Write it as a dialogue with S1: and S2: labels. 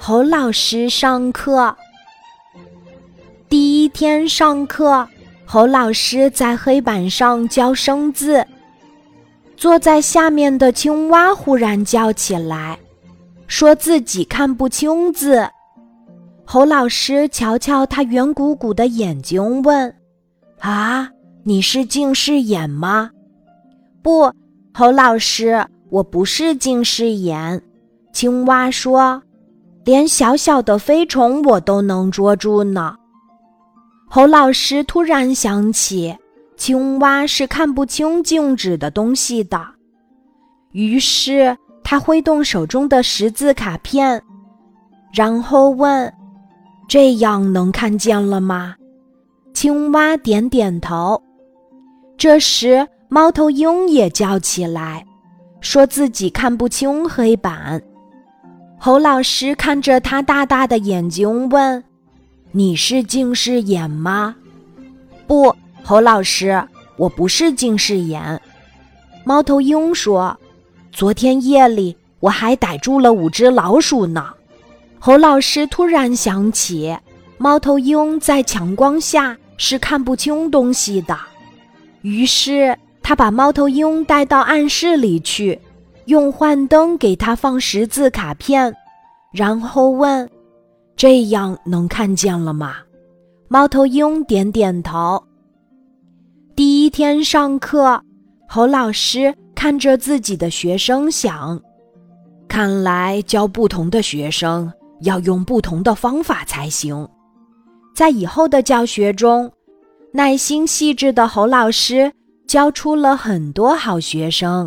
S1: 侯老师上课。第一天上课，侯老师在黑板上教生字。坐在下面的青蛙忽然叫起来，说自己看不清字。侯老师瞧瞧他圆鼓鼓的眼睛，问：“啊，你是近视眼吗？”“不，侯老师，我不是近视眼。”青蛙说。连小小的飞虫我都能捉住呢。侯老师突然想起，青蛙是看不清静止的东西的，于是他挥动手中的识字卡片，然后问：“这样能看见了吗？”青蛙点点头。这时，猫头鹰也叫起来，说自己看不清黑板。侯老师看着他大大的眼睛，问：“你是近视眼吗？”“不，侯老师，我不是近视眼。”猫头鹰说：“昨天夜里我还逮住了五只老鼠呢。”侯老师突然想起，猫头鹰在强光下是看不清东西的，于是他把猫头鹰带到暗室里去。用幻灯给他放识字卡片，然后问：“这样能看见了吗？”猫头鹰点点头。第一天上课，侯老师看着自己的学生想：“看来教不同的学生要用不同的方法才行。”在以后的教学中，耐心细致的侯老师教出了很多好学生。